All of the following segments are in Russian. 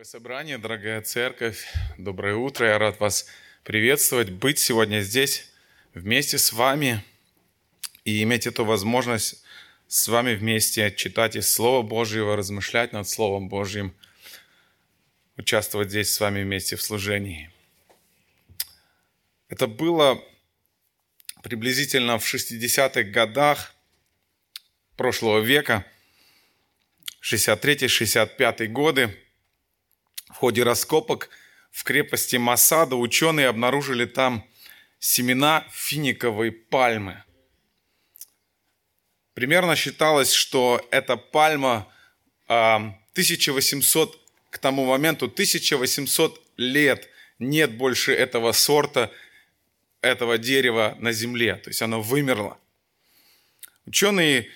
Дорогое собрание, дорогая церковь, доброе утро. Я рад вас приветствовать, быть сегодня здесь вместе с вами и иметь эту возможность с вами вместе читать из Слова Божьего, размышлять над Словом Божьим, участвовать здесь с вами вместе в служении. Это было приблизительно в 60-х годах прошлого века, 63-65 годы – ходе раскопок в крепости Масада ученые обнаружили там семена финиковой пальмы. Примерно считалось, что эта пальма 1800 а, к тому моменту 1800 лет нет больше этого сорта, этого дерева на земле, то есть оно вымерло. Ученые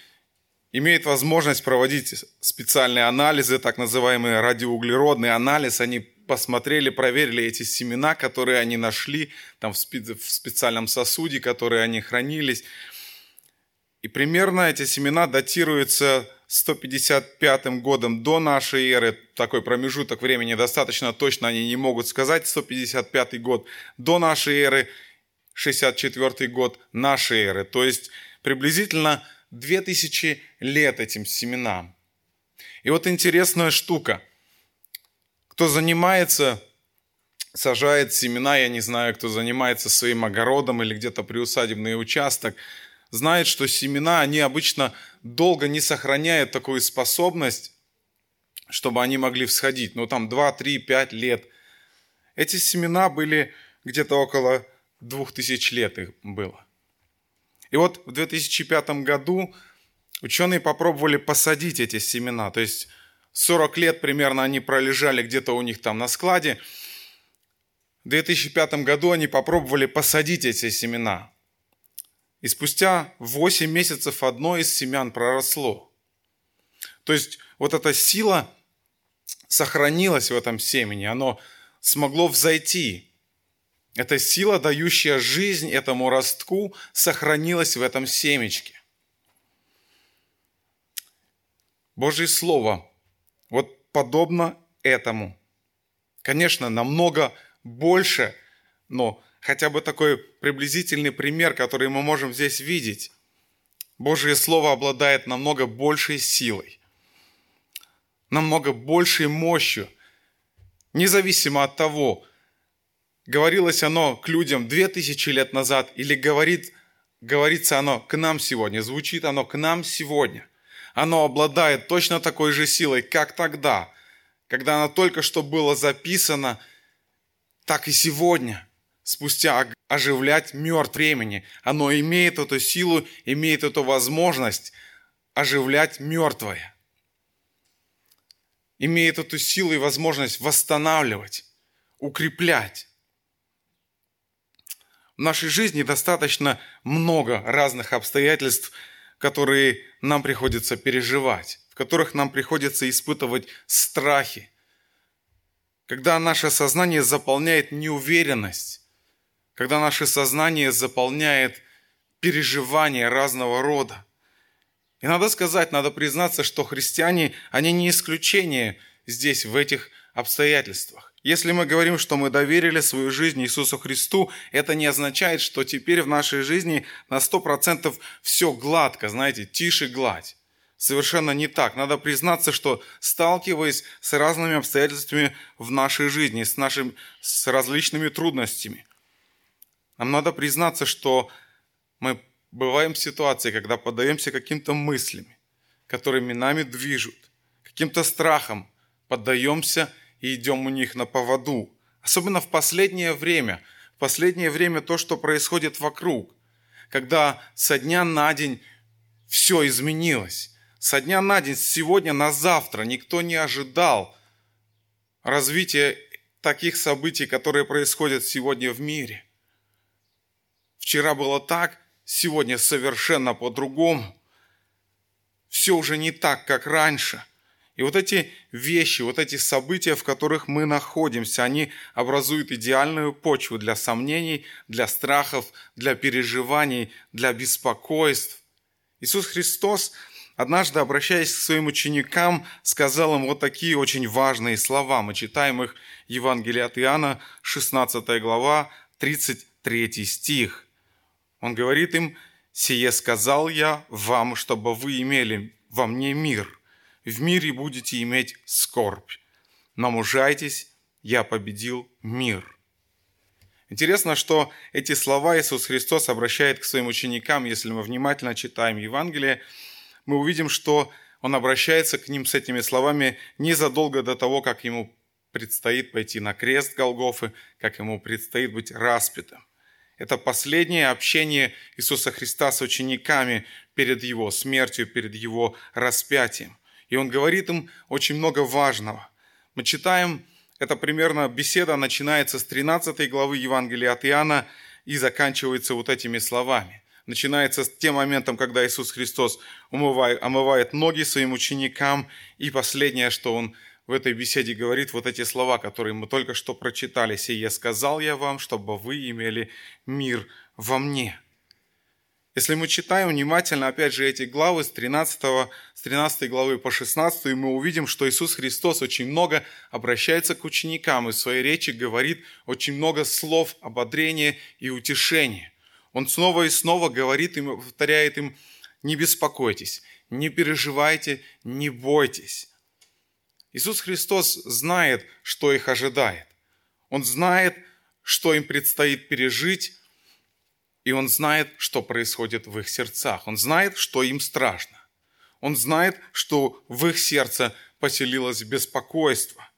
имеют возможность проводить специальные анализы, так называемый радиоуглеродный анализ. Они посмотрели, проверили эти семена, которые они нашли там в, специальном сосуде, которые они хранились. И примерно эти семена датируются 155 годом до нашей эры. Такой промежуток времени достаточно точно они не могут сказать. 155 год до нашей эры, 64 год нашей эры. То есть приблизительно две тысячи лет этим семенам. И вот интересная штука. Кто занимается, сажает семена, я не знаю, кто занимается своим огородом или где-то приусадебный участок, знает, что семена, они обычно долго не сохраняют такую способность, чтобы они могли всходить. Ну, там 2, 3, 5 лет. Эти семена были где-то около двух тысяч лет их было. И вот в 2005 году ученые попробовали посадить эти семена. То есть 40 лет примерно они пролежали где-то у них там на складе. В 2005 году они попробовали посадить эти семена. И спустя 8 месяцев одно из семян проросло. То есть вот эта сила сохранилась в этом семени, оно смогло взойти. Эта сила, дающая жизнь этому ростку, сохранилась в этом семечке. Божье Слово вот подобно этому. Конечно, намного больше, но хотя бы такой приблизительный пример, который мы можем здесь видеть. Божье Слово обладает намного большей силой, намного большей мощью, независимо от того, говорилось оно к людям две тысячи лет назад или говорит, говорится оно к нам сегодня, звучит оно к нам сегодня. Оно обладает точно такой же силой, как тогда, когда оно только что было записано, так и сегодня, спустя оживлять мертв времени. Оно имеет эту силу, имеет эту возможность оживлять мертвое. Имеет эту силу и возможность восстанавливать, укреплять. В нашей жизни достаточно много разных обстоятельств, которые нам приходится переживать, в которых нам приходится испытывать страхи. Когда наше сознание заполняет неуверенность, когда наше сознание заполняет переживания разного рода. И надо сказать, надо признаться, что христиане, они не исключение здесь, в этих обстоятельствах. Если мы говорим, что мы доверили свою жизнь Иисусу Христу, это не означает, что теперь в нашей жизни на 100% все гладко, знаете, тише гладь. Совершенно не так. Надо признаться, что сталкиваясь с разными обстоятельствами в нашей жизни, с, нашим, с различными трудностями, нам надо признаться, что мы бываем в ситуации, когда поддаемся каким-то мыслям, которыми нами движут, каким-то страхам, поддаемся и идем у них на поводу. Особенно в последнее время. В последнее время то, что происходит вокруг. Когда со дня на день все изменилось. Со дня на день, с сегодня на завтра никто не ожидал развития таких событий, которые происходят сегодня в мире. Вчера было так, сегодня совершенно по-другому. Все уже не так, как раньше – и вот эти вещи, вот эти события, в которых мы находимся, они образуют идеальную почву для сомнений, для страхов, для переживаний, для беспокойств. Иисус Христос однажды, обращаясь к своим ученикам, сказал им вот такие очень важные слова. Мы читаем их в Евангелии от Иоанна, 16 глава, 33 стих. Он говорит им, «Сие сказал я вам, чтобы вы имели во мне мир. В мире будете иметь скорбь. Но мужайтесь, я победил мир». Интересно, что эти слова Иисус Христос обращает к своим ученикам, если мы внимательно читаем Евангелие, мы увидим, что Он обращается к ним с этими словами незадолго до того, как Ему предстоит пойти на крест Голгофы, как Ему предстоит быть распятым. Это последнее общение Иисуса Христа с учениками перед Его смертью, перед Его распятием. И Он говорит им очень много важного. Мы читаем это примерно беседа начинается с 13 главы Евангелия от Иоанна и заканчивается вот этими словами. Начинается с тем моментом, когда Иисус Христос умывает, омывает ноги своим ученикам, и последнее, что Он в этой беседе говорит, вот эти слова, которые мы только что прочитали. «Сие сказал я вам, чтобы вы имели мир во мне». Если мы читаем внимательно, опять же, эти главы с 13, с 13 главы по 16, мы увидим, что Иисус Христос очень много обращается к ученикам и в своей речи говорит очень много слов ободрения и утешения. Он снова и снова говорит им, повторяет им, не беспокойтесь, не переживайте, не бойтесь. Иисус Христос знает, что их ожидает. Он знает, что им предстоит пережить, и он знает, что происходит в их сердцах. Он знает, что им страшно. Он знает, что в их сердце поселилось беспокойство.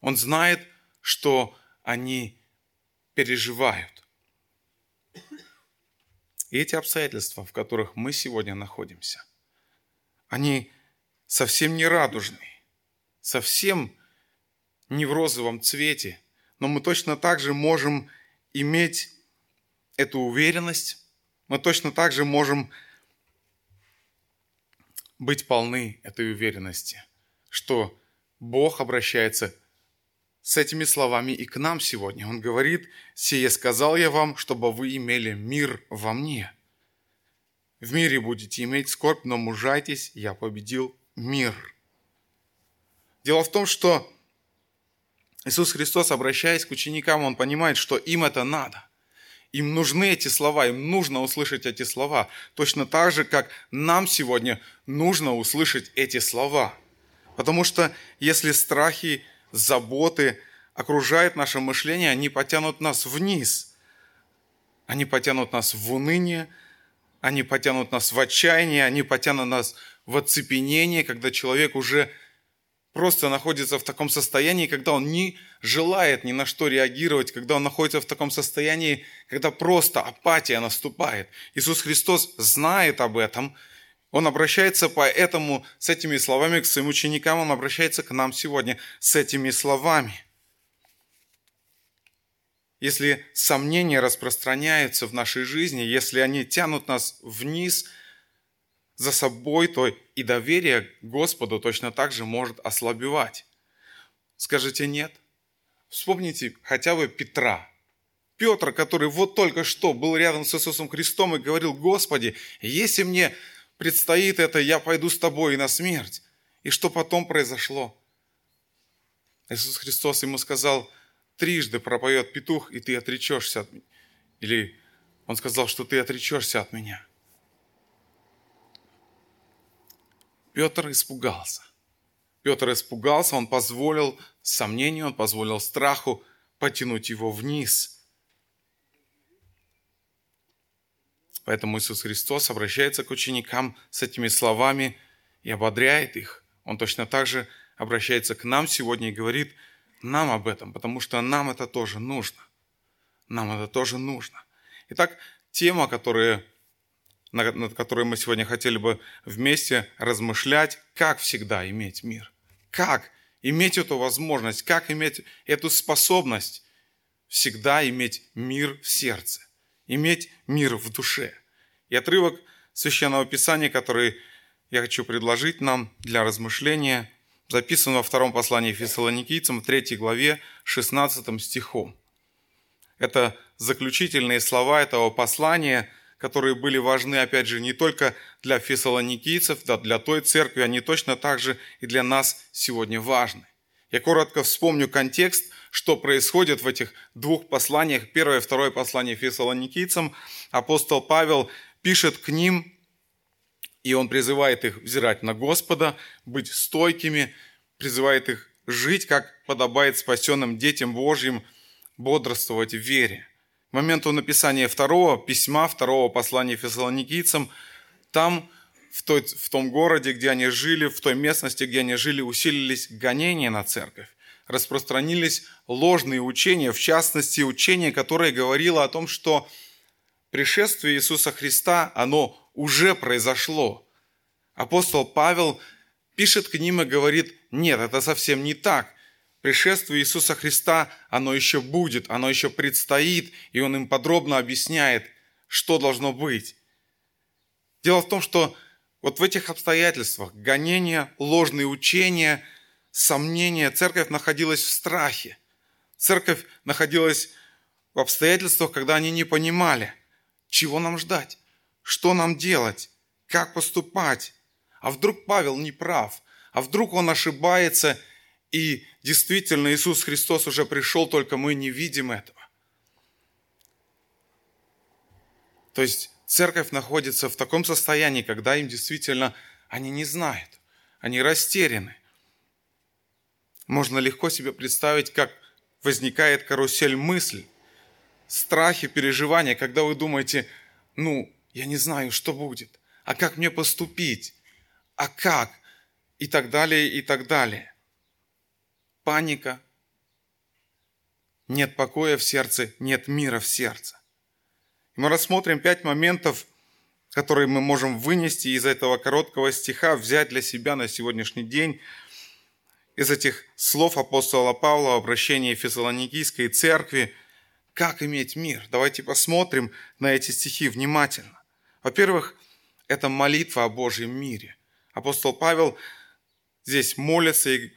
Он знает, что они переживают. И эти обстоятельства, в которых мы сегодня находимся, они совсем не радужные, совсем не в розовом цвете, но мы точно так же можем иметь эту уверенность, мы точно так же можем быть полны этой уверенности, что Бог обращается с этими словами и к нам сегодня. Он говорит, «Сие сказал я вам, чтобы вы имели мир во мне. В мире будете иметь скорбь, но мужайтесь, я победил мир». Дело в том, что Иисус Христос, обращаясь к ученикам, Он понимает, что им это надо – им нужны эти слова, им нужно услышать эти слова. Точно так же, как нам сегодня нужно услышать эти слова. Потому что если страхи, заботы окружают наше мышление, они потянут нас вниз. Они потянут нас в уныние, они потянут нас в отчаяние, они потянут нас в оцепенение, когда человек уже просто находится в таком состоянии, когда он не желает ни на что реагировать, когда он находится в таком состоянии, когда просто апатия наступает. Иисус Христос знает об этом, он обращается поэтому с этими словами к своим ученикам, он обращается к нам сегодня с этими словами. Если сомнения распространяются в нашей жизни, если они тянут нас вниз – за собой, то и доверие Господу точно так же может ослабевать. Скажите нет? Вспомните хотя бы Петра. Петр, который вот только что был рядом с Иисусом Христом и говорил, Господи, если мне предстоит это, я пойду с тобой и на смерть. И что потом произошло? Иисус Христос ему сказал, трижды пропоет петух, и ты отречешься от меня. Или он сказал, что ты отречешься от меня. Петр испугался. Петр испугался, он позволил сомнению, он позволил страху потянуть его вниз. Поэтому Иисус Христос обращается к ученикам с этими словами и ободряет их. Он точно так же обращается к нам сегодня и говорит нам об этом, потому что нам это тоже нужно. Нам это тоже нужно. Итак, тема, которая над которой мы сегодня хотели бы вместе размышлять, как всегда иметь мир. Как иметь эту возможность, как иметь эту способность всегда иметь мир в сердце, иметь мир в душе. И отрывок Священного Писания, который я хочу предложить нам для размышления, записан во втором послании Фессалоникийцам, третьей главе, 16 стихом. Это заключительные слова этого послания – которые были важны, опять же, не только для фессалоникийцев, да, для той церкви, они точно так же и для нас сегодня важны. Я коротко вспомню контекст, что происходит в этих двух посланиях. Первое и второе послание фессалоникийцам. Апостол Павел пишет к ним, и он призывает их взирать на Господа, быть стойкими, призывает их жить, как подобает спасенным детям Божьим, бодрствовать в вере. Моменту написания второго письма, второго послания фессалоникийцам, там, в, той, в том городе, где они жили, в той местности, где они жили, усилились гонения на церковь. Распространились ложные учения, в частности, учение, которое говорило о том, что пришествие Иисуса Христа, оно уже произошло. Апостол Павел пишет к ним и говорит, нет, это совсем не так. Пришествие Иисуса Христа, оно еще будет, оно еще предстоит, и он им подробно объясняет, что должно быть. Дело в том, что вот в этих обстоятельствах гонения, ложные учения, сомнения, церковь находилась в страхе. Церковь находилась в обстоятельствах, когда они не понимали, чего нам ждать, что нам делать, как поступать. А вдруг Павел не прав? А вдруг он ошибается, и действительно Иисус Христос уже пришел, только мы не видим этого. То есть церковь находится в таком состоянии, когда им действительно они не знают, они растеряны. Можно легко себе представить, как возникает карусель мысль, страхи, переживания, когда вы думаете, ну, я не знаю, что будет, а как мне поступить, а как? И так далее, и так далее. Паника. Нет покоя в сердце, нет мира в сердце. Мы рассмотрим пять моментов, которые мы можем вынести из этого короткого стиха, взять для себя на сегодняшний день, из этих слов апостола Павла, обращения Фессалоникийской церкви, как иметь мир. Давайте посмотрим на эти стихи внимательно. Во-первых, это молитва о Божьем мире – Апостол Павел здесь молится и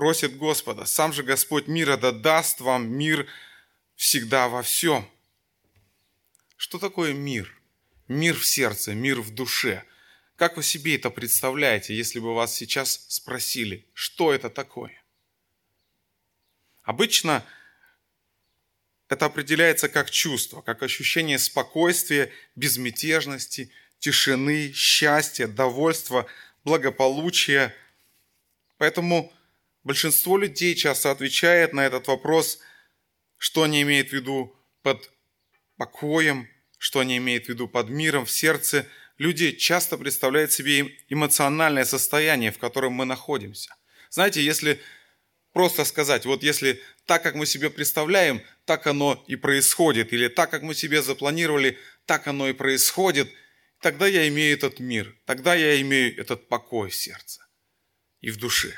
просит Господа, сам же Господь мира да даст вам мир всегда во всем. Что такое мир? Мир в сердце, мир в душе. Как вы себе это представляете, если бы вас сейчас спросили, что это такое? Обычно это определяется как чувство, как ощущение спокойствия, безмятежности, тишины, счастья, довольства, благополучия. Поэтому большинство людей часто отвечает на этот вопрос, что они имеют в виду под покоем, что они имеют в виду под миром в сердце. Люди часто представляют себе эмоциональное состояние, в котором мы находимся. Знаете, если просто сказать, вот если так, как мы себе представляем, так оно и происходит, или так, как мы себе запланировали, так оно и происходит – тогда я имею этот мир, тогда я имею этот покой в сердце и в душе.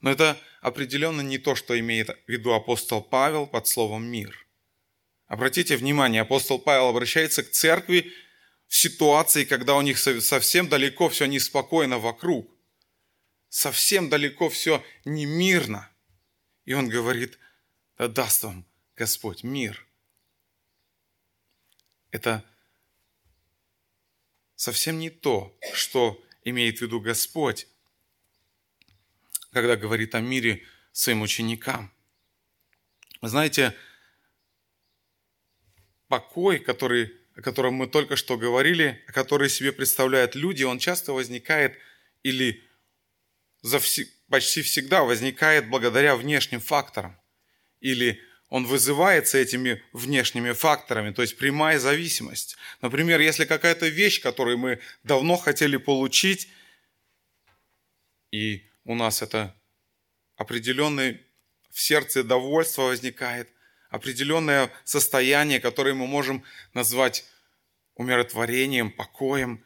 Но это определенно не то, что имеет в виду апостол Павел под словом «мир». Обратите внимание, апостол Павел обращается к церкви в ситуации, когда у них совсем далеко все неспокойно вокруг. Совсем далеко все немирно. И он говорит, да даст вам Господь мир. Это совсем не то, что имеет в виду Господь, когда говорит о мире своим ученикам. Знаете, покой, который, о котором мы только что говорили, который себе представляют люди, он часто возникает или почти всегда возникает благодаря внешним факторам или он вызывается этими внешними факторами, то есть прямая зависимость. Например, если какая-то вещь, которую мы давно хотели получить, и у нас это определенное в сердце довольство возникает, определенное состояние, которое мы можем назвать умиротворением, покоем,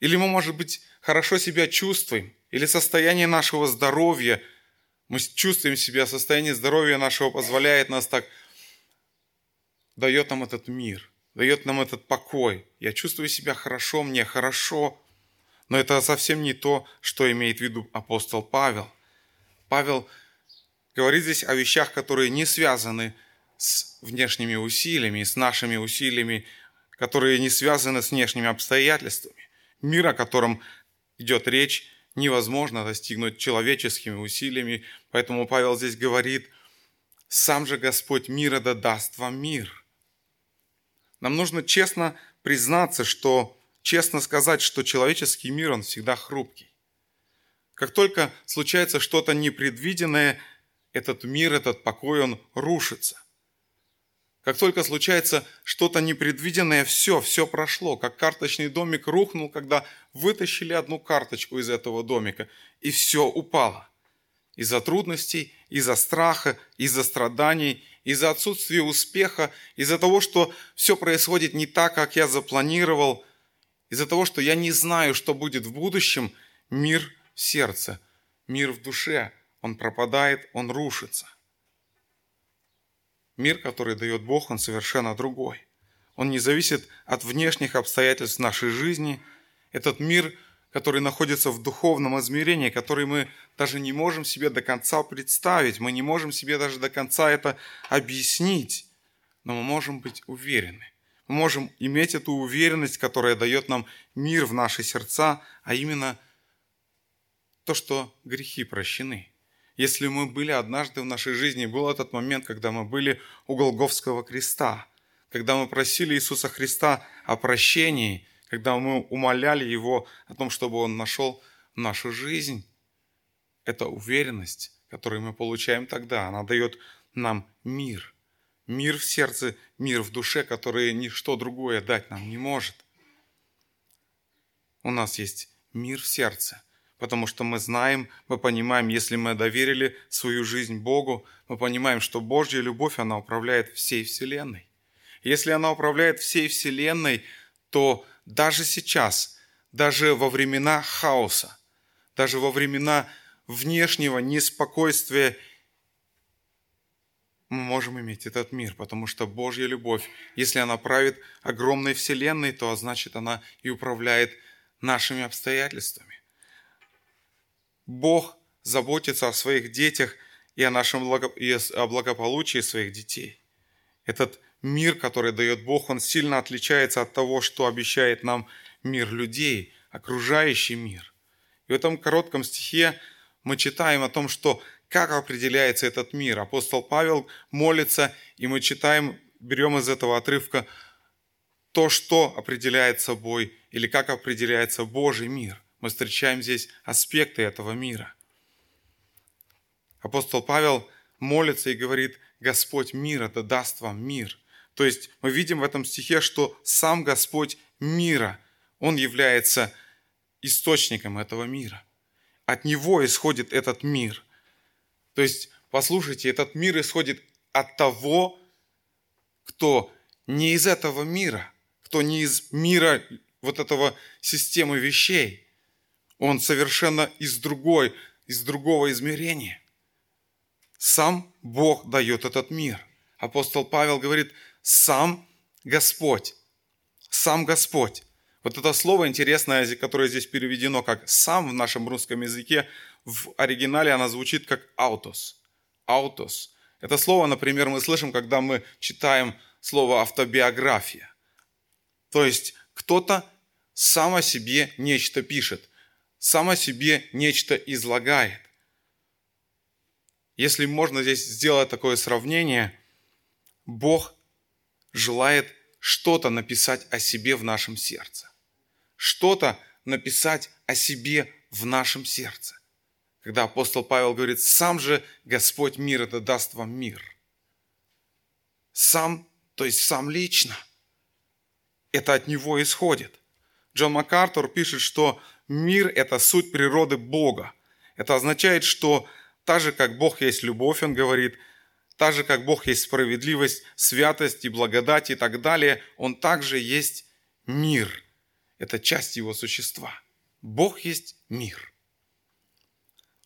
или мы, может быть, хорошо себя чувствуем, или состояние нашего здоровья – мы чувствуем себя, состояние здоровья нашего позволяет нас так, дает нам этот мир, дает нам этот покой. Я чувствую себя хорошо, мне хорошо. Но это совсем не то, что имеет в виду апостол Павел. Павел говорит здесь о вещах, которые не связаны с внешними усилиями, с нашими усилиями, которые не связаны с внешними обстоятельствами. Мир, о котором идет речь, невозможно достигнуть человеческими усилиями. Поэтому Павел здесь говорит, «Сам же Господь мира да даст вам мир». Нам нужно честно признаться, что, честно сказать, что человеческий мир, он всегда хрупкий. Как только случается что-то непредвиденное, этот мир, этот покой, он рушится. Как только случается что-то непредвиденное, все, все прошло. Как карточный домик рухнул, когда вытащили одну карточку из этого домика, и все упало. Из-за трудностей, из-за страха, из-за страданий, из-за отсутствия успеха, из-за того, что все происходит не так, как я запланировал, из-за того, что я не знаю, что будет в будущем, мир в сердце, мир в душе, он пропадает, он рушится. Мир, который дает Бог, он совершенно другой. Он не зависит от внешних обстоятельств нашей жизни. Этот мир, который находится в духовном измерении, который мы даже не можем себе до конца представить, мы не можем себе даже до конца это объяснить, но мы можем быть уверены. Мы можем иметь эту уверенность, которая дает нам мир в наши сердца, а именно то, что грехи прощены – если мы были однажды в нашей жизни, был этот момент, когда мы были у Голговского креста, когда мы просили Иисуса Христа о прощении, когда мы умоляли Его о том, чтобы Он нашел нашу жизнь, это уверенность, которую мы получаем тогда, она дает нам мир. Мир в сердце, мир в душе, который ничто другое дать нам не может. У нас есть мир в сердце потому что мы знаем, мы понимаем, если мы доверили свою жизнь Богу, мы понимаем, что Божья любовь, она управляет всей Вселенной. Если она управляет всей Вселенной, то даже сейчас, даже во времена хаоса, даже во времена внешнего неспокойствия, мы можем иметь этот мир, потому что Божья любовь, если она правит огромной Вселенной, то значит она и управляет нашими обстоятельствами. Бог заботится о своих детях и о нашем благо... благополучии своих детей. Этот мир, который дает Бог, он сильно отличается от того, что обещает нам мир людей, окружающий мир. И в этом коротком стихе мы читаем о том, что как определяется этот мир. Апостол Павел молится, и мы читаем, берем из этого отрывка то, что определяет собой, или как определяется Божий мир мы встречаем здесь аспекты этого мира. Апостол Павел молится и говорит, Господь мира да даст вам мир. То есть мы видим в этом стихе, что сам Господь мира, Он является источником этого мира. От Него исходит этот мир. То есть, послушайте, этот мир исходит от того, кто не из этого мира, кто не из мира вот этого системы вещей – он совершенно из другой, из другого измерения. Сам Бог дает этот мир. Апостол Павел говорит, сам Господь. Сам Господь. Вот это слово интересное, которое здесь переведено как «сам» в нашем русском языке, в оригинале оно звучит как «аутос». «Аутос». Это слово, например, мы слышим, когда мы читаем слово «автобиография». То есть кто-то сам о себе нечто пишет – сам о себе нечто излагает. Если можно здесь сделать такое сравнение, Бог желает что-то написать о себе в нашем сердце. Что-то написать о себе в нашем сердце. Когда апостол Павел говорит, сам же Господь мир это даст вам мир. Сам, то есть сам лично. Это от него исходит. Джон МакАртур пишет, что Мир – это суть природы Бога. Это означает, что так же, как Бог есть любовь, он говорит, так же, как Бог есть справедливость, святость и благодать и так далее, Он также есть мир. Это часть Его существа. Бог есть мир.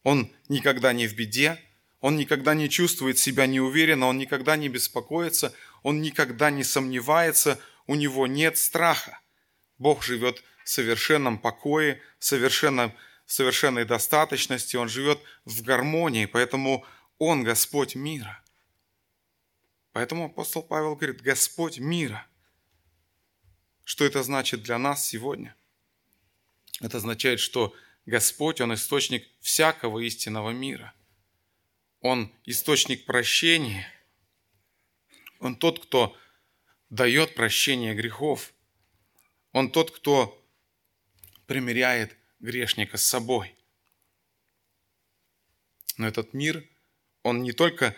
Он никогда не в беде, он никогда не чувствует себя неуверенно, он никогда не беспокоится, он никогда не сомневается, у него нет страха. Бог живет совершенном покое, совершенном, совершенной достаточности, Он живет в гармонии, поэтому Он Господь мира. Поэтому апостол Павел говорит, Господь мира. что это значит для нас сегодня? Это означает, что Господь, Он источник всякого истинного мира. Он источник прощения. Он тот, кто дает прощение грехов. Он тот, кто примиряет грешника с собой. Но этот мир, он не только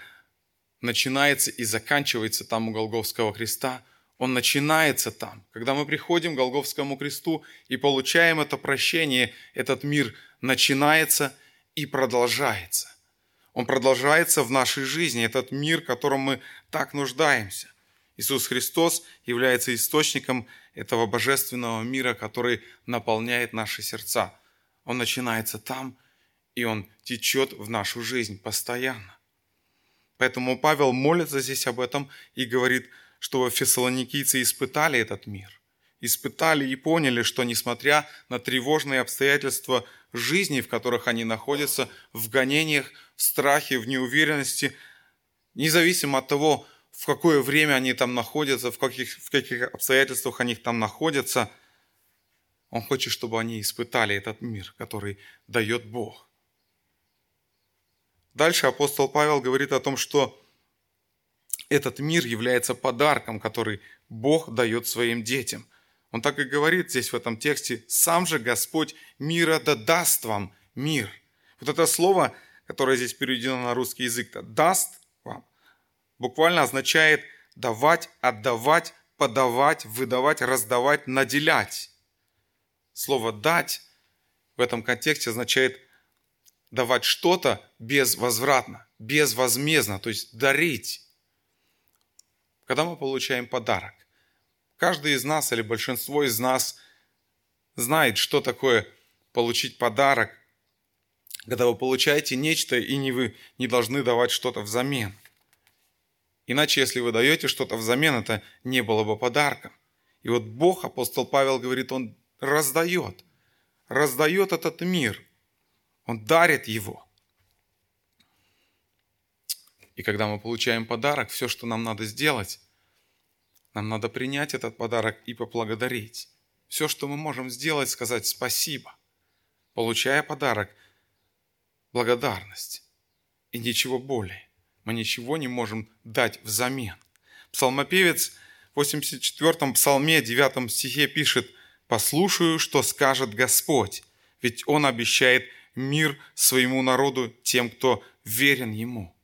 начинается и заканчивается там у Голговского креста, он начинается там. Когда мы приходим к Голговскому кресту и получаем это прощение, этот мир начинается и продолжается. Он продолжается в нашей жизни, этот мир, в котором мы так нуждаемся. Иисус Христос является источником этого божественного мира, который наполняет наши сердца. Он начинается там, и он течет в нашу жизнь постоянно. Поэтому Павел молится здесь об этом и говорит, что фессалоникийцы испытали этот мир. Испытали и поняли, что несмотря на тревожные обстоятельства жизни, в которых они находятся, в гонениях, в страхе, в неуверенности, независимо от того, в какое время они там находятся, в каких, в каких обстоятельствах они там находятся, он хочет, чтобы они испытали этот мир, который дает Бог. Дальше апостол Павел говорит о том, что этот мир является подарком, который Бог дает своим детям. Он так и говорит здесь в этом тексте, «Сам же Господь мира да даст вам мир». Вот это слово, которое здесь переведено на русский язык, «даст вам», буквально означает давать, отдавать, подавать, выдавать, раздавать, наделять. Слово «дать» в этом контексте означает давать что-то безвозвратно, безвозмездно, то есть дарить. Когда мы получаем подарок, каждый из нас или большинство из нас знает, что такое получить подарок, когда вы получаете нечто и не вы не должны давать что-то взамен. Иначе, если вы даете что-то взамен, это не было бы подарком. И вот Бог, апостол Павел говорит, Он раздает. Раздает этот мир – он дарит его. И когда мы получаем подарок, все, что нам надо сделать, нам надо принять этот подарок и поблагодарить. Все, что мы можем сделать, сказать спасибо. Получая подарок, благодарность. И ничего более. Мы ничего не можем дать взамен. Псалмопевец в 84-м псалме 9 стихе пишет «Послушаю, что скажет Господь, ведь Он обещает мир своему народу, тем, кто верен Ему.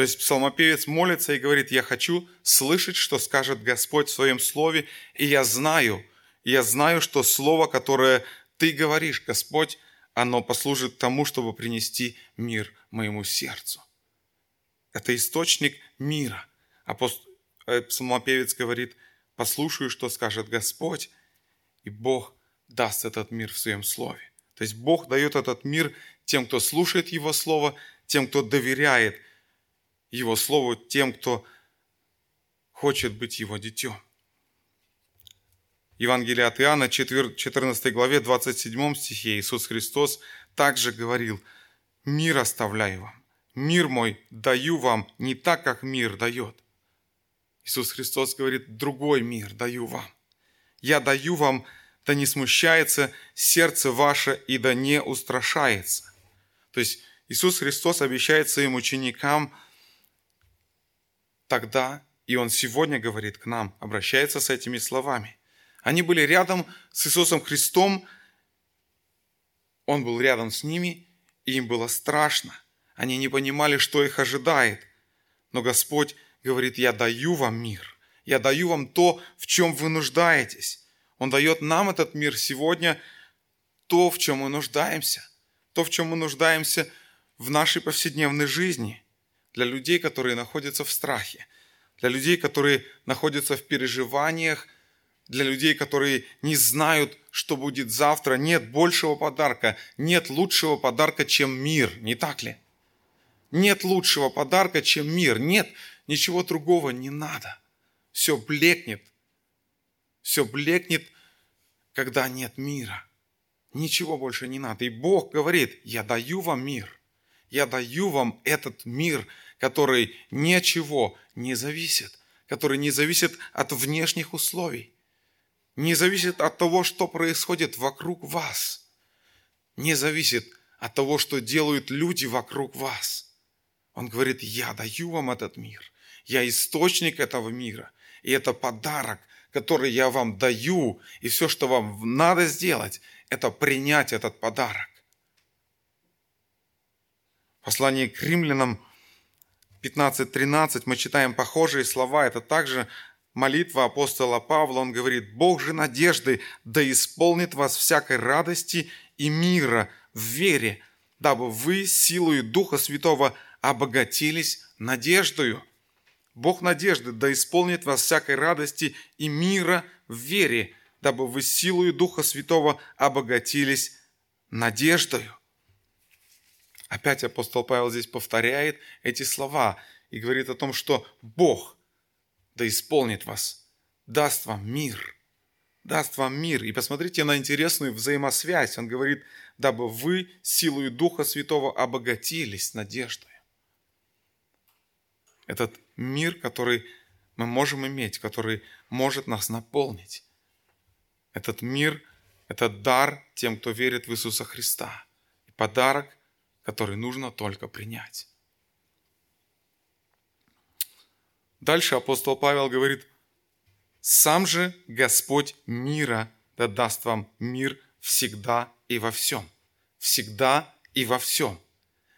То есть псалмопевец молится и говорит, я хочу слышать, что скажет Господь в Своем Слове, и я знаю, я знаю, что Слово, которое Ты говоришь, Господь, оно послужит тому, чтобы принести мир моему сердцу. Это источник мира. Апост... Э, псалмопевец говорит, послушаю, что скажет Господь, и Бог даст этот мир в Своем Слове. То есть Бог дает этот мир тем, кто слушает Его Слово, тем, кто доверяет Его Слову, тем, кто хочет быть Его детем. Евангелие от Иоанна, 14 главе, 27 стихе Иисус Христос также говорил, «Мир оставляю вам, мир мой даю вам не так, как мир дает». Иисус Христос говорит, другой мир даю вам. Я даю вам да не смущается сердце ваше и да не устрашается. То есть Иисус Христос обещает своим ученикам тогда, и Он сегодня говорит к нам, обращается с этими словами. Они были рядом с Иисусом Христом, Он был рядом с ними, и им было страшно. Они не понимали, что их ожидает. Но Господь говорит, я даю вам мир, я даю вам то, в чем вы нуждаетесь. Он дает нам этот мир сегодня, то, в чем мы нуждаемся. То, в чем мы нуждаемся в нашей повседневной жизни. Для людей, которые находятся в страхе. Для людей, которые находятся в переживаниях. Для людей, которые не знают, что будет завтра. Нет большего подарка. Нет лучшего подарка, чем мир. Не так ли? Нет лучшего подарка, чем мир. Нет, ничего другого не надо. Все блекнет все блекнет, когда нет мира. Ничего больше не надо. И Бог говорит, я даю вам мир. Я даю вам этот мир, который ни от чего не зависит, который не зависит от внешних условий, не зависит от того, что происходит вокруг вас. Не зависит от того, что делают люди вокруг вас. Он говорит, я даю вам этот мир. Я источник этого мира. И это подарок, который я вам даю. И все, что вам надо сделать, это принять этот подарок. Послание к римлянам 15.13 мы читаем похожие слова. Это также молитва апостола Павла. Он говорит, «Бог же надежды да исполнит вас всякой радости и мира в вере, дабы вы силою Духа Святого обогатились надеждою». Бог надежды да исполнит вас всякой радости и мира в вере, дабы вы силою Духа Святого обогатились надеждою. Опять апостол Павел здесь повторяет эти слова и говорит о том, что Бог да исполнит вас, даст вам мир, даст вам мир. И посмотрите на интересную взаимосвязь. Он говорит, дабы вы силою Духа Святого обогатились надеждой. Этот мир, который мы можем иметь, который может нас наполнить. Этот мир – это дар тем, кто верит в Иисуса Христа. И подарок, который нужно только принять. Дальше апостол Павел говорит, «Сам же Господь мира да даст вам мир всегда и во всем». Всегда и во всем.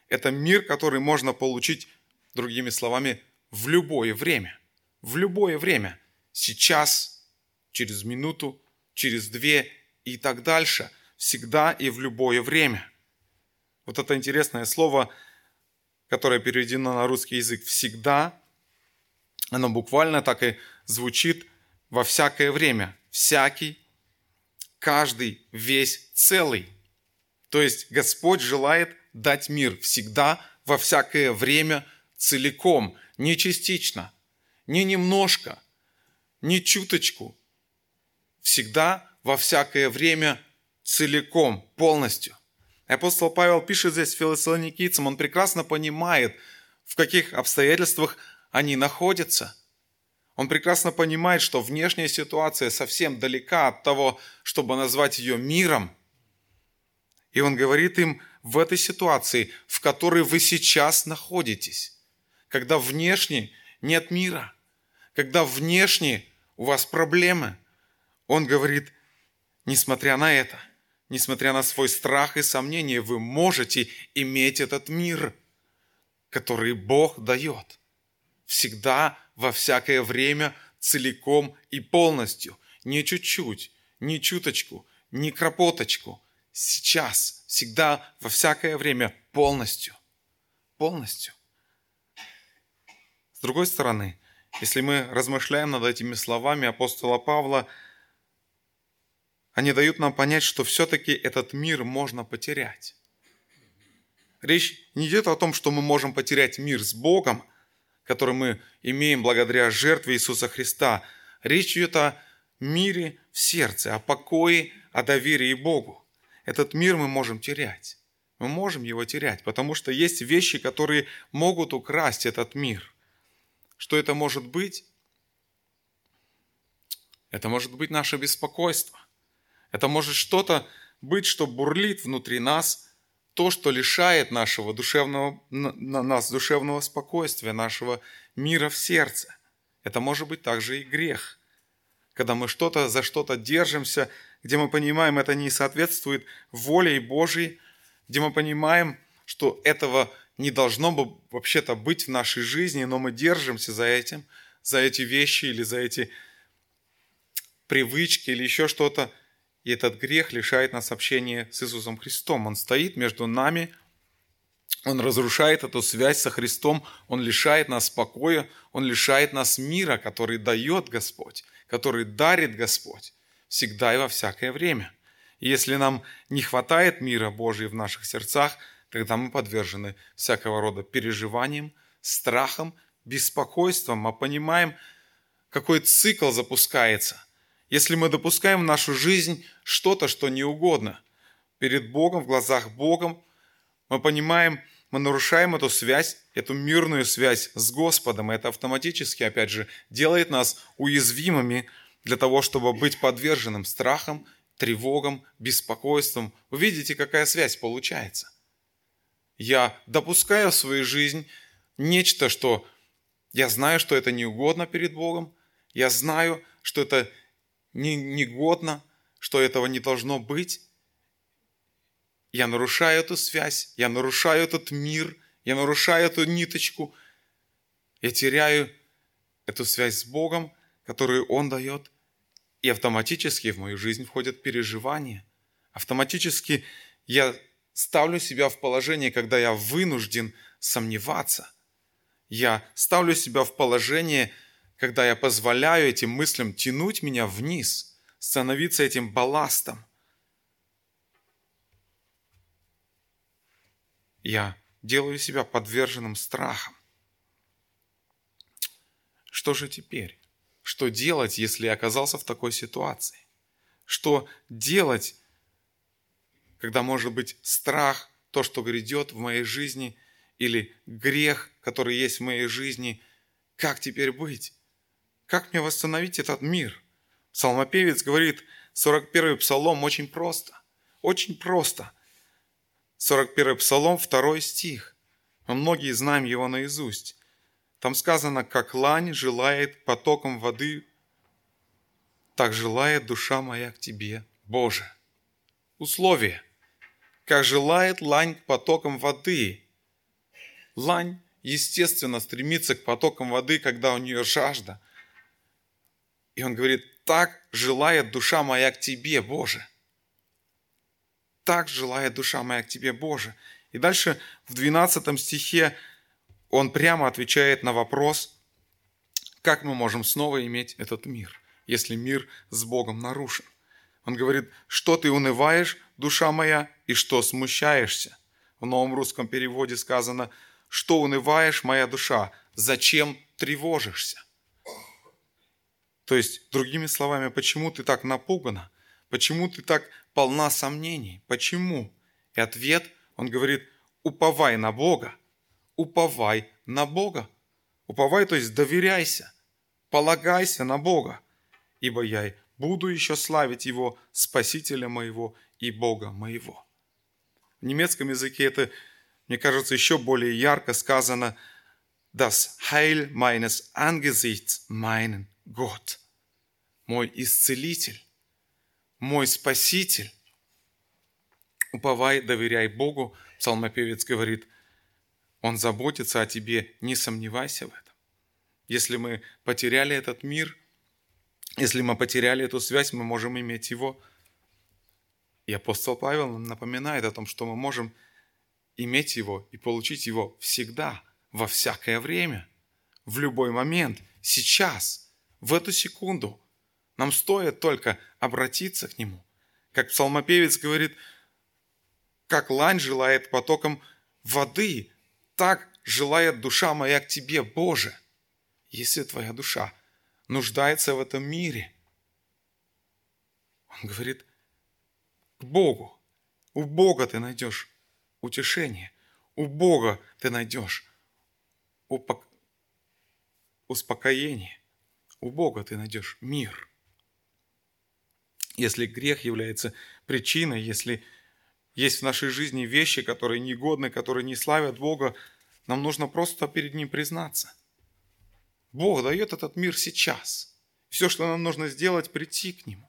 Это мир, который можно получить, другими словами, в любое время. В любое время. Сейчас, через минуту, через две и так дальше. Всегда и в любое время. Вот это интересное слово, которое переведено на русский язык «всегда», оно буквально так и звучит во всякое время. Всякий, каждый, весь, целый. То есть Господь желает дать мир всегда, во всякое время, целиком, не частично, не немножко, не чуточку. Всегда, во всякое время, целиком, полностью. Апостол Павел пишет здесь философникийцам, он прекрасно понимает, в каких обстоятельствах они находятся. Он прекрасно понимает, что внешняя ситуация совсем далека от того, чтобы назвать ее миром. И он говорит им в этой ситуации, в которой вы сейчас находитесь когда внешне нет мира, когда внешне у вас проблемы. Он говорит, несмотря на это, несмотря на свой страх и сомнение, вы можете иметь этот мир, который Бог дает. Всегда, во всякое время, целиком и полностью. Не чуть-чуть, не чуточку, не кропоточку. Сейчас, всегда, во всякое время, полностью. Полностью. С другой стороны, если мы размышляем над этими словами апостола Павла, они дают нам понять, что все-таки этот мир можно потерять. Речь не идет о том, что мы можем потерять мир с Богом, который мы имеем благодаря жертве Иисуса Христа. Речь идет о мире в сердце, о покое, о доверии Богу. Этот мир мы можем терять. Мы можем его терять, потому что есть вещи, которые могут украсть этот мир. Что это может быть? Это может быть наше беспокойство. Это может что-то быть, что бурлит внутри нас, то, что лишает нашего душевного, нас душевного спокойствия, нашего мира в сердце. Это может быть также и грех. Когда мы что-то за что-то держимся, где мы понимаем, это не соответствует воле Божьей, где мы понимаем, что этого не должно бы вообще-то быть в нашей жизни, но мы держимся за этим, за эти вещи или за эти привычки или еще что-то. И этот грех лишает нас общения с Иисусом Христом. Он стоит между нами, он разрушает эту связь со Христом, он лишает нас покоя, он лишает нас мира, который дает Господь, который дарит Господь всегда и во всякое время. И если нам не хватает мира Божьего в наших сердцах – когда мы подвержены всякого рода переживаниям, страхам, беспокойствам, мы понимаем, какой цикл запускается. Если мы допускаем в нашу жизнь что-то, что не угодно, перед Богом, в глазах Богом, мы понимаем, мы нарушаем эту связь, эту мирную связь с Господом. И это автоматически, опять же, делает нас уязвимыми для того, чтобы быть подверженным страхам, тревогам, беспокойствам. Вы видите, какая связь получается. Я допускаю в свою жизнь нечто, что я знаю, что это неугодно перед Богом, я знаю, что это не, негодно, что этого не должно быть. Я нарушаю эту связь, я нарушаю этот мир, я нарушаю эту ниточку, я теряю эту связь с Богом, которую Он дает, и автоматически в мою жизнь входят переживания. Автоматически я ставлю себя в положение, когда я вынужден сомневаться. Я ставлю себя в положение, когда я позволяю этим мыслям тянуть меня вниз, становиться этим балластом. Я делаю себя подверженным страхам. Что же теперь? Что делать, если я оказался в такой ситуации? Что делать, когда может быть страх, то, что грядет в моей жизни, или грех, который есть в моей жизни, как теперь быть? Как мне восстановить этот мир? Псалмопевец говорит, 41-й псалом очень просто. Очень просто. 41-й псалом, 2 стих. Мы многие знаем его наизусть. Там сказано, как лань желает потоком воды, так желает душа моя к тебе, Боже. Условие. Как желает лань к потокам воды. Лань, естественно, стремится к потокам воды, когда у нее жажда – и он говорит, так желает душа моя к тебе, Боже. Так желает душа моя к тебе, Боже. И дальше в 12 стихе он прямо отвечает на вопрос, как мы можем снова иметь этот мир, если мир с Богом нарушен. Он говорит, что ты унываешь, душа моя, и что смущаешься. В новом русском переводе сказано, что унываешь, моя душа, зачем тревожишься? То есть, другими словами, почему ты так напугана? Почему ты так полна сомнений? Почему? И ответ, он говорит, уповай на Бога. Уповай на Бога. Уповай, то есть доверяйся. Полагайся на Бога. Ибо я буду еще славить Его, Спасителя моего и Бога моего. В немецком языке это, мне кажется, еще более ярко сказано «Das Heil meines Angesichts meinen Gott» мой исцелитель, мой спаситель. Уповай, доверяй Богу, псалмопевец говорит, Он заботится о тебе, не сомневайся в этом. Если мы потеряли этот мир, если мы потеряли эту связь, мы можем иметь его. И апостол Павел напоминает о том, что мы можем иметь его и получить его всегда, во всякое время, в любой момент, сейчас, в эту секунду. Нам стоит только обратиться к Нему. Как псалмопевец говорит, как лань желает потоком воды, так желает душа моя к Тебе, Боже. Если твоя душа нуждается в этом мире, он говорит, к Богу. У Бога ты найдешь утешение. У Бога ты найдешь успокоение. У Бога ты найдешь мир если грех является причиной, если есть в нашей жизни вещи, которые негодны, которые не славят Бога, нам нужно просто перед Ним признаться. Бог дает этот мир сейчас. Все, что нам нужно сделать, прийти к Нему.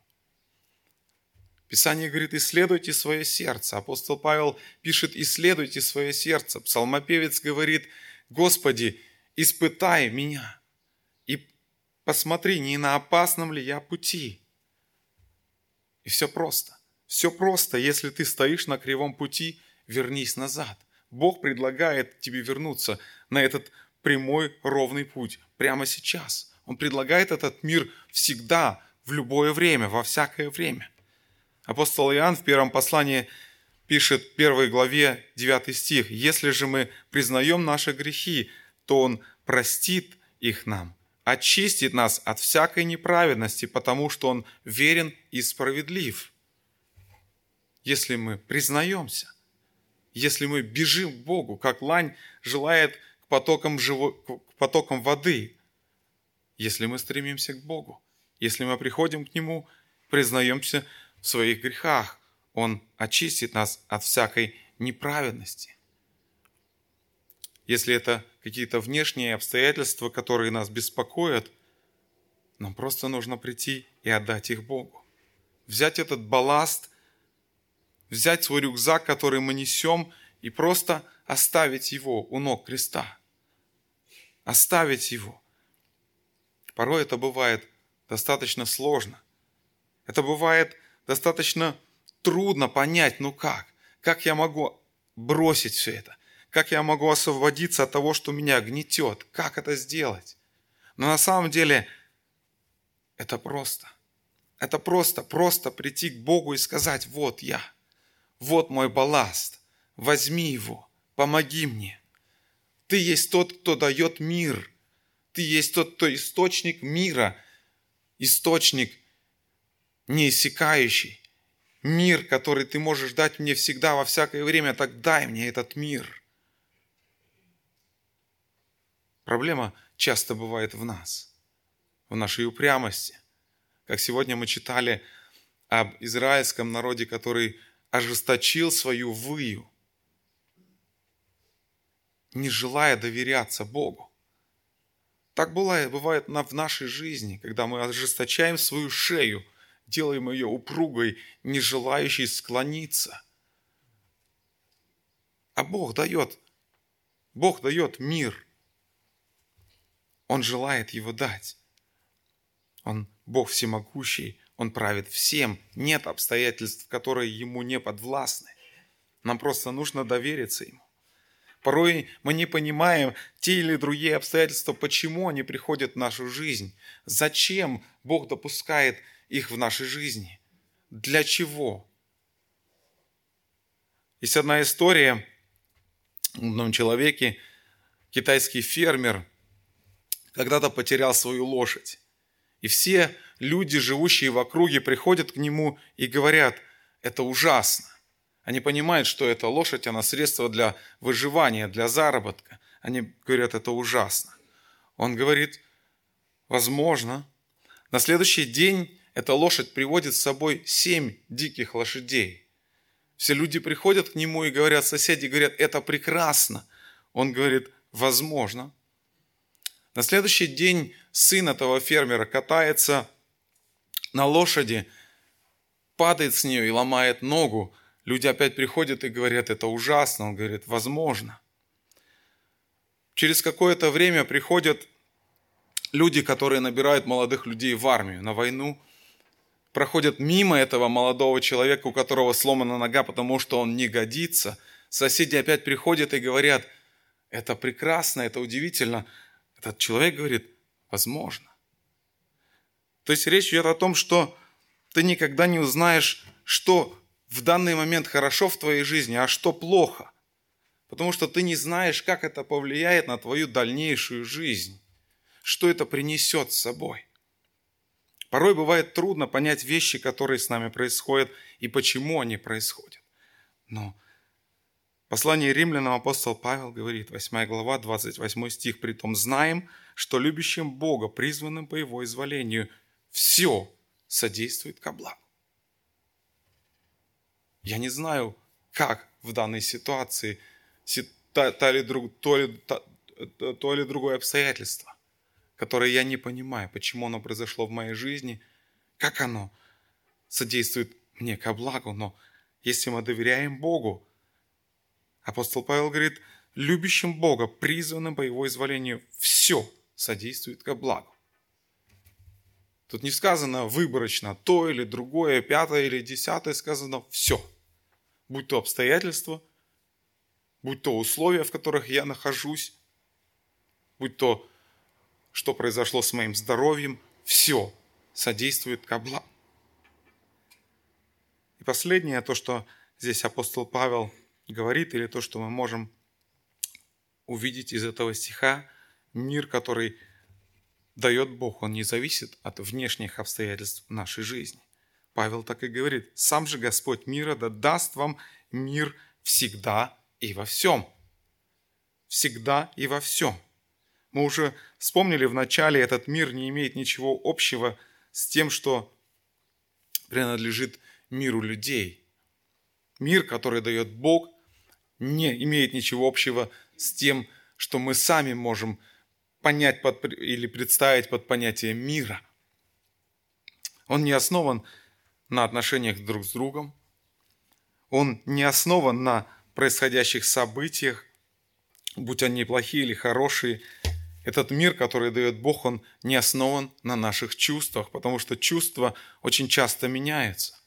Писание говорит, исследуйте свое сердце. Апостол Павел пишет, исследуйте свое сердце. Псалмопевец говорит, Господи, испытай меня и посмотри, не на опасном ли я пути – и все просто. Все просто. Если ты стоишь на кривом пути, вернись назад. Бог предлагает тебе вернуться на этот прямой, ровный путь прямо сейчас. Он предлагает этот мир всегда, в любое время, во всякое время. Апостол Иоанн в первом послании пишет в первой главе 9 стих. «Если же мы признаем наши грехи, то Он простит их нам очистит нас от всякой неправедности, потому что Он верен и справедлив. Если мы признаемся, если мы бежим к Богу, как лань желает к потокам, живо, к потокам воды, если мы стремимся к Богу, Если мы приходим к Нему, признаемся в своих грехах, Он очистит нас от всякой неправедности. Если это какие-то внешние обстоятельства, которые нас беспокоят, нам просто нужно прийти и отдать их Богу. Взять этот балласт, взять свой рюкзак, который мы несем, и просто оставить его у ног креста. Оставить его. Порой это бывает достаточно сложно. Это бывает достаточно трудно понять, ну как? Как я могу бросить все это? Как я могу освободиться от того, что меня гнетет? Как это сделать? Но на самом деле это просто. Это просто, просто прийти к Богу и сказать, вот я, вот мой балласт, возьми его, помоги мне. Ты есть тот, кто дает мир. Ты есть тот, кто источник мира, источник неиссякающий. Мир, который ты можешь дать мне всегда, во всякое время, так дай мне этот мир. Проблема часто бывает в нас, в нашей упрямости. Как сегодня мы читали об израильском народе, который ожесточил свою выю, не желая доверяться Богу. Так бывает, бывает в нашей жизни, когда мы ожесточаем свою шею, делаем ее упругой, не желающей склониться. А Бог дает, Бог дает мир. Он желает его дать. Он Бог всемогущий, Он правит всем. Нет обстоятельств, которые Ему не подвластны. Нам просто нужно довериться Ему. Порой мы не понимаем те или другие обстоятельства, почему они приходят в нашу жизнь, зачем Бог допускает их в нашей жизни, для чего. Есть одна история о одном человеке, китайский фермер, когда-то потерял свою лошадь. И все люди, живущие в округе, приходят к нему и говорят, это ужасно. Они понимают, что эта лошадь, она средство для выживания, для заработка. Они говорят, это ужасно. Он говорит, возможно. На следующий день эта лошадь приводит с собой семь диких лошадей. Все люди приходят к нему и говорят, соседи говорят, это прекрасно. Он говорит, возможно. На следующий день сын этого фермера катается на лошади, падает с нее и ломает ногу. Люди опять приходят и говорят, это ужасно. Он говорит, возможно. Через какое-то время приходят люди, которые набирают молодых людей в армию, на войну, проходят мимо этого молодого человека, у которого сломана нога, потому что он не годится. Соседи опять приходят и говорят, это прекрасно, это удивительно. Этот человек говорит, возможно. То есть речь идет о том, что ты никогда не узнаешь, что в данный момент хорошо в твоей жизни, а что плохо. Потому что ты не знаешь, как это повлияет на твою дальнейшую жизнь, что это принесет с собой. Порой бывает трудно понять вещи, которые с нами происходят и почему они происходят. Но послание римлянам апостол Павел говорит, 8 глава, 28 стих, «При том знаем, что любящим Бога, призванным по Его изволению, все содействует ко благу». Я не знаю, как в данной ситуации то, то, или, друг, то, или, то, то или другое обстоятельство, которое я не понимаю, почему оно произошло в моей жизни, как оно содействует мне ко благу, но если мы доверяем Богу, апостол Павел говорит, любящим Бога, призванным по Его изволению, все содействует ко благу. Тут не сказано выборочно то или другое, пятое или десятое, сказано все – будь то обстоятельства, будь то условия, в которых я нахожусь, будь то, что произошло с моим здоровьем, все содействует ко благу. И последнее, то, что здесь апостол Павел говорит, или то, что мы можем увидеть из этого стиха, мир, который дает Бог, он не зависит от внешних обстоятельств нашей жизни. Павел так и говорит, сам же Господь мира да даст вам мир всегда и во всем. Всегда и во всем. Мы уже вспомнили в начале, этот мир не имеет ничего общего с тем, что принадлежит миру людей. Мир, который дает Бог, не имеет ничего общего с тем, что мы сами можем понять под, или представить под понятием мира. Он не основан на отношениях друг с другом. Он не основан на происходящих событиях, будь они плохие или хорошие. Этот мир, который дает Бог, он не основан на наших чувствах, потому что чувства очень часто меняются.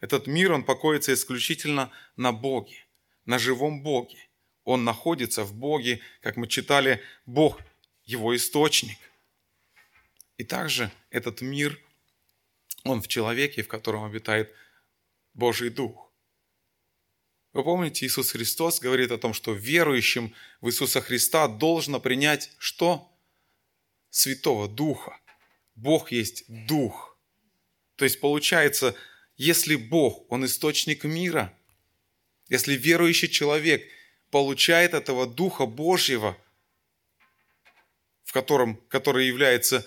Этот мир, он покоится исключительно на Боге, на живом Боге. Он находится в Боге, как мы читали, Бог – его источник. И также этот мир, он в человеке, в котором обитает Божий Дух. Вы помните, Иисус Христос говорит о том, что верующим в Иисуса Христа должно принять что? Святого Духа. Бог есть Дух. То есть получается, если Бог, Он источник мира, если верующий человек получает этого Духа Божьего, в котором, который является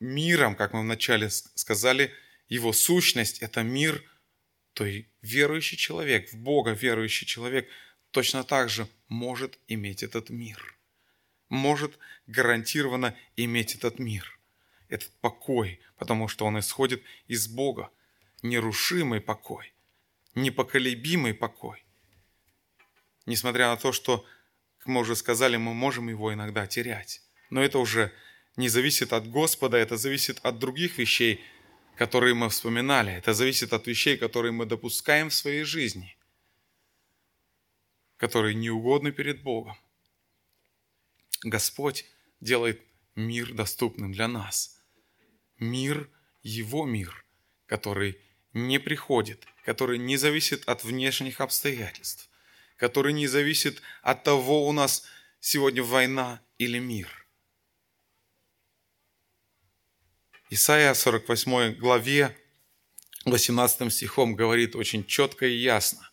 миром, как мы вначале сказали, его сущность – это мир, то и верующий человек, в Бога верующий человек точно так же может иметь этот мир. Может гарантированно иметь этот мир, этот покой, потому что он исходит из Бога – нерушимый покой, непоколебимый покой. Несмотря на то, что, как мы уже сказали, мы можем его иногда терять. Но это уже не зависит от Господа, это зависит от других вещей, которые мы вспоминали. Это зависит от вещей, которые мы допускаем в своей жизни, которые неугодны перед Богом. Господь делает мир доступным для нас. Мир, Его мир, который не приходит, который не зависит от внешних обстоятельств, который не зависит от того, у нас сегодня война или мир. Исайя 48 главе 18 стихом говорит очень четко и ясно.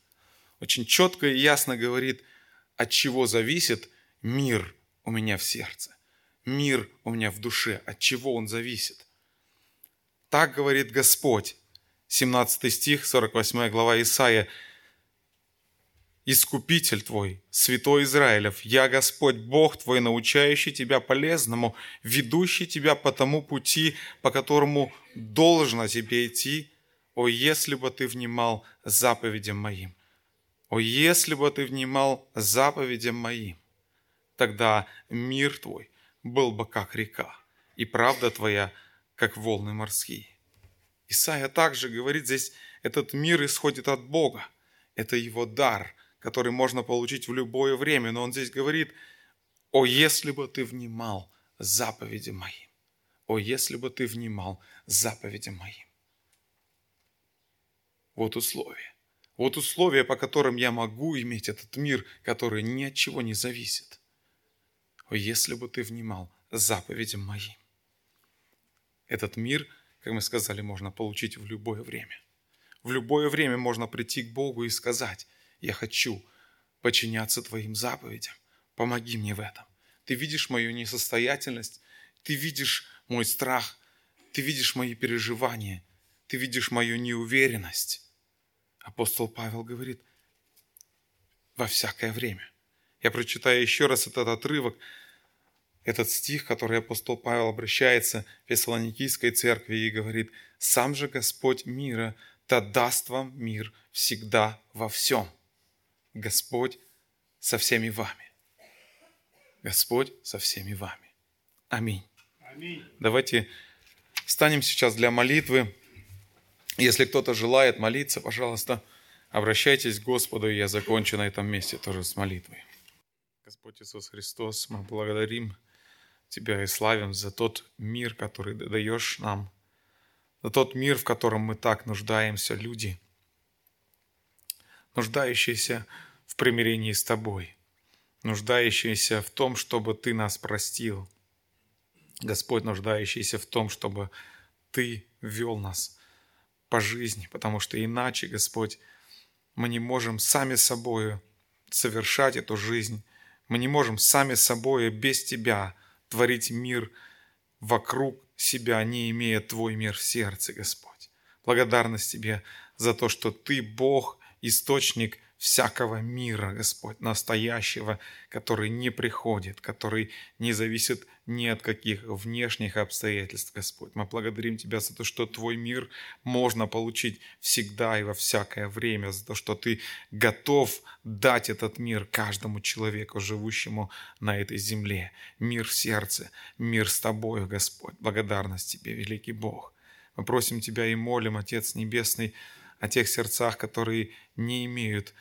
Очень четко и ясно говорит, от чего зависит мир у меня в сердце. Мир у меня в душе. От чего он зависит. Так говорит Господь. 17 стих, 48 глава Исаия. «Искупитель твой, святой Израилев, я Господь Бог твой, научающий тебя полезному, ведущий тебя по тому пути, по которому должно тебе идти. О, если бы ты внимал заповедям моим! О, если бы ты внимал заповедям моим! Тогда мир твой был бы как река, и правда твоя, как волны морские. Исайя также говорит здесь, этот мир исходит от Бога. Это его дар, который можно получить в любое время. Но он здесь говорит, о, если бы ты внимал заповеди моим. О, если бы ты внимал заповедям моим. Вот условия. Вот условия, по которым я могу иметь этот мир, который ни от чего не зависит. О, если бы ты внимал заповедям моим. Этот мир – как мы сказали, можно получить в любое время. В любое время можно прийти к Богу и сказать, я хочу подчиняться Твоим заповедям, помоги мне в этом. Ты видишь мою несостоятельность, ты видишь мой страх, ты видишь мои переживания, ты видишь мою неуверенность. Апостол Павел говорит, во всякое время. Я прочитаю еще раз этот отрывок, этот стих, который апостол Павел обращается в Фессалоникийской церкви и говорит, «Сам же Господь мира, да даст вам мир всегда во всем». Господь со всеми вами. Господь со всеми вами. Аминь. Аминь. Давайте встанем сейчас для молитвы. Если кто-то желает молиться, пожалуйста, обращайтесь к Господу, и я закончу на этом месте тоже с молитвой. Господь Иисус Христос, мы благодарим Тебя и славим за тот мир, который ты даешь нам, за тот мир, в котором мы так нуждаемся, люди, нуждающиеся в примирении с Тобой, нуждающиеся в том, чтобы Ты нас простил, Господь, нуждающийся в том, чтобы Ты вел нас по жизни, потому что иначе, Господь, мы не можем сами собою совершать эту жизнь, мы не можем сами собой без Тебя – творить мир вокруг себя, не имея Твой мир в сердце, Господь. Благодарность Тебе за то, что Ты Бог, источник всякого мира, Господь, настоящего, который не приходит, который не зависит ни от каких внешних обстоятельств, Господь. Мы благодарим Тебя за то, что Твой мир можно получить всегда и во всякое время, за то, что Ты готов дать этот мир каждому человеку, живущему на этой земле. Мир в сердце, мир с Тобою, Господь. Благодарность Тебе, великий Бог. Мы просим Тебя и молим, Отец Небесный, о тех сердцах, которые не имеют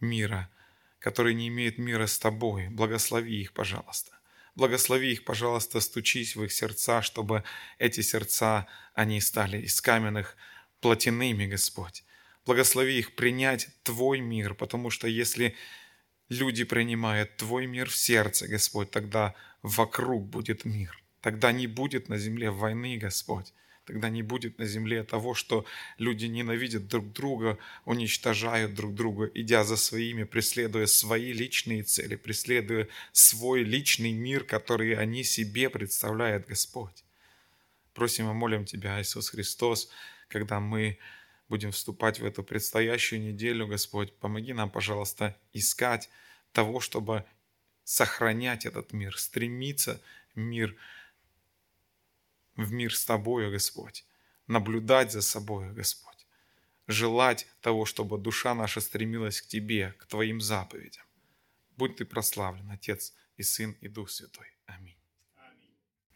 мира, которые не имеют мира с Тобой. Благослови их, пожалуйста. Благослови их, пожалуйста, стучись в их сердца, чтобы эти сердца, они стали из каменных плотяными, Господь. Благослови их принять Твой мир, потому что если люди принимают Твой мир в сердце, Господь, тогда вокруг будет мир. Тогда не будет на земле войны, Господь. Тогда не будет на земле того, что люди ненавидят друг друга, уничтожают друг друга, идя за своими, преследуя свои личные цели, преследуя свой личный мир, который они себе представляют, Господь. Просим и молим Тебя, Иисус Христос, когда мы будем вступать в эту предстоящую неделю, Господь, помоги нам, пожалуйста, искать того, чтобы сохранять этот мир, стремиться мир в мир с Тобою, Господь, наблюдать за собою, Господь, желать того, чтобы душа наша стремилась к Тебе, к Твоим заповедям. Будь Ты прославлен, Отец и Сын и Дух Святой.